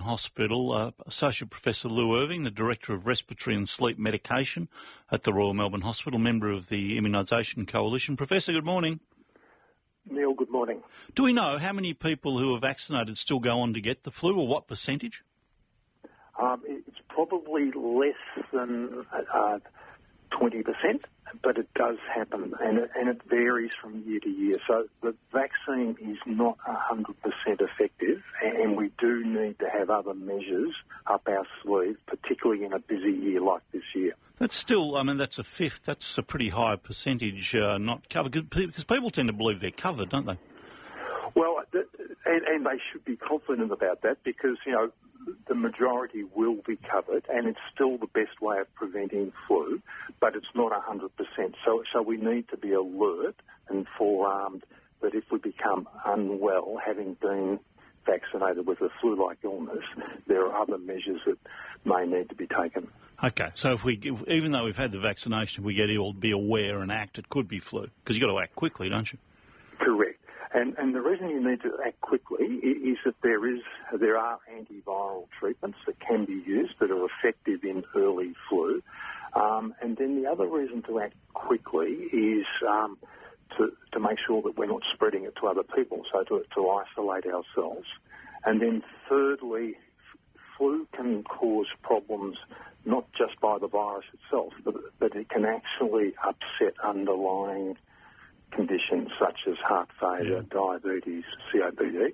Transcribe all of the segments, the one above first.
Hospital, uh, Associate Professor Lou Irving, the Director of Respiratory and Sleep Medication at the Royal Melbourne Hospital, member of the Immunisation Coalition. Professor, good morning. Neil, good morning. Do we know how many people who are vaccinated still go on to get the flu, or what percentage? Um, it's probably less than uh, 20%, but it does happen and it, and it varies from year to year. So the vaccine is not 100% effective and we do need to have other measures up our sleeve, particularly in a busy year like this year. That's still, I mean, that's a fifth. That's a pretty high percentage uh, not covered because people tend to believe they're covered, don't they? Well, and, and they should be confident about that because, you know, the majority will be covered, and it's still the best way of preventing flu, but it's not 100%. So, so we need to be alert and forearmed that if we become unwell, having been vaccinated with a flu-like illness, there are other measures that may need to be taken. Okay, so if we, even though we've had the vaccination, we get ill, be aware and act, it could be flu because you've got to act quickly, don't you? Correct. And, and the reason you need to act quickly is that there is there are antiviral treatments that can be used that are effective in early flu. Um, and then the other reason to act quickly is um, to, to make sure that we're not spreading it to other people, so to, to isolate ourselves. And then thirdly, flu can cause problems not just by the virus itself, but, but it can actually upset underlying conditions such as heart failure, yeah. diabetes, COPD,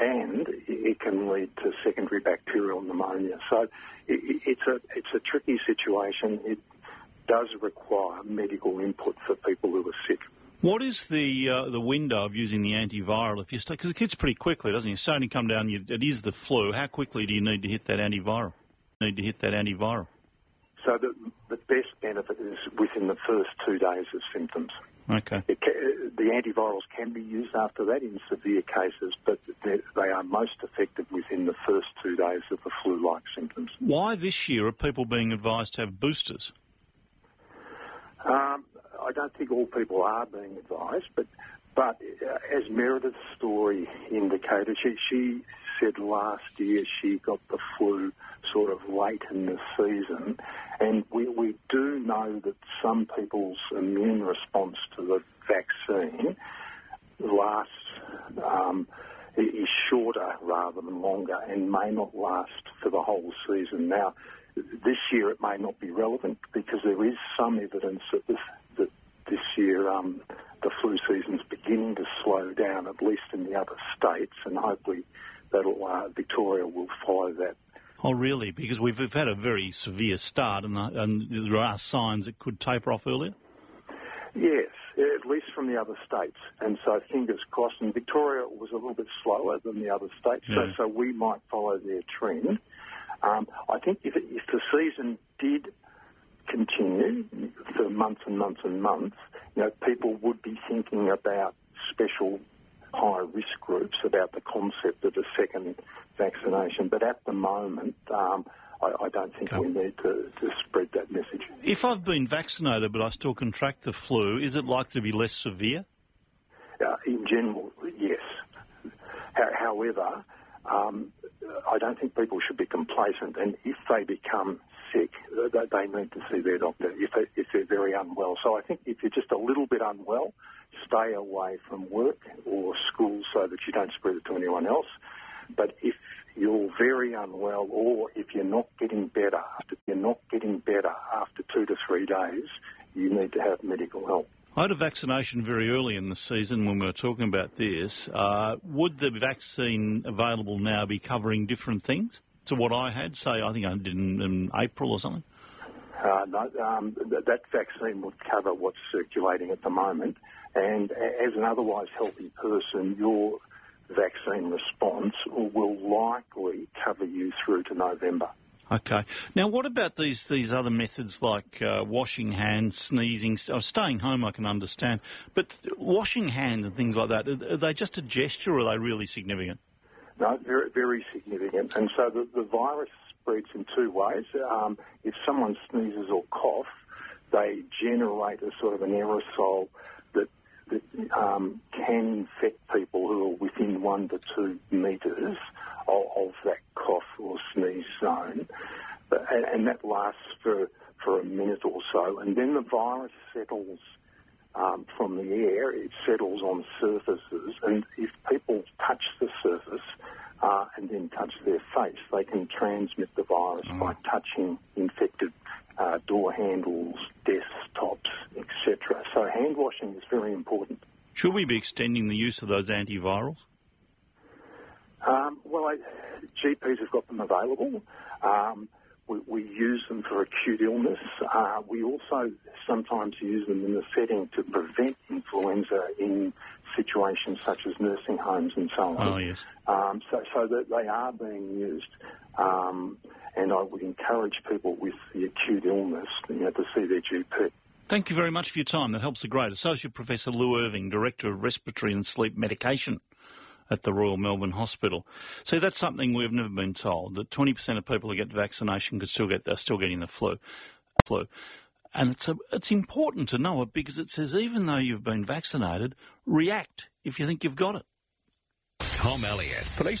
and it can lead to secondary bacterial pneumonia. So it's a it's a tricky situation. It does require medical input for people who are sick. What is the uh, the window of using the antiviral if you start because it hits pretty quickly, doesn't it? Starting to come down. You, it is the flu. How quickly do you need to hit that antiviral? Need to hit that antiviral. So the the best benefit is within the first two days of symptoms. Okay. Can, the antivirals can be used after that in severe cases, but they are most effective within the first two days of the flu-like symptoms. Why this year are people being advised to have boosters? Um, I don't think all people are being advised, but but uh, as Meredith's story indicated, she, she said last year she got the flu sort of late in the season, and we, we do know that some people's immune response to the vaccine lasts um, is shorter rather than longer and may not last for the whole season. Now, this year it may not be relevant because there is some evidence that this, that this year um, the flu season's beginning to slow down, at least in the other states, and hopefully that'll uh, Victoria will follow that. Oh, really? Because we've, we've had a very severe start, and, uh, and there are signs it could taper off earlier. Yes, at least from the other states, and so fingers crossed. And Victoria was a little bit slower than the other states, yeah. so, so we might follow their trend. Um, I think if, if the season did continue for months and months and months, you know, people would be thinking about special high risk groups about the concept of a second vaccination. But at the moment, um, I, I, don't think okay. we need to, to, spread that message. If I've been vaccinated but I still contract the flu, is it likely to be less severe? Uh, in general, yes. However, um, I don't think people should be complacent, and if they become sick, they need to see their doctor if, they, if they're very unwell. So I think if you're just a little bit unwell, stay away from work or school so that you don't spread it to anyone else. But if you're very unwell or if you're not getting better, if you're not getting better after two to three days, you need to have medical help. I had a vaccination very early in the season when we were talking about this. Uh, would the vaccine available now be covering different things to what I had? Say, I think I did in, in April or something. Uh, no, um, that vaccine would cover what's circulating at the moment. And as an otherwise healthy person, your vaccine response will likely cover you through to November. Okay. Now, what about these these other methods like uh, washing hands, sneezing, oh, staying home? I can understand, but washing hands and things like that are they just a gesture, or are they really significant? No, very very significant. And so the, the virus spreads in two ways. Um, if someone sneezes or coughs, they generate a sort of an aerosol that that um, can infect people who are within one to two metres of, of that cough or sneeze zone, but, and, and that lasts for, for a minute or so, and then the virus settles um, from the air, it settles on surfaces, and if people touch the surface uh, and then touch their face, they can transmit the virus Mm. by touching infected uh, door handles, desktops, etc. So hand washing is very important. Should we be extending the use of those antivirals? Um, well, I, GPs have got them available. Um, we, we use them for acute illness. Uh, we also sometimes use them in the setting to prevent influenza in situations such as nursing homes and so on. Oh, yes. Um, so, so that they are being used. Um, and I would encourage people with the acute illness you know, to see their GP. Thank you very much for your time. That helps a great. Associate Professor Lou Irving, Director of Respiratory and Sleep Medication at the Royal Melbourne Hospital. So that's something we've never been told that 20% of people who get the vaccination could still get are still getting the flu. Flu. And it's a, it's important to know it because it says even though you've been vaccinated, react if you think you've got it. Tom Elliott. Police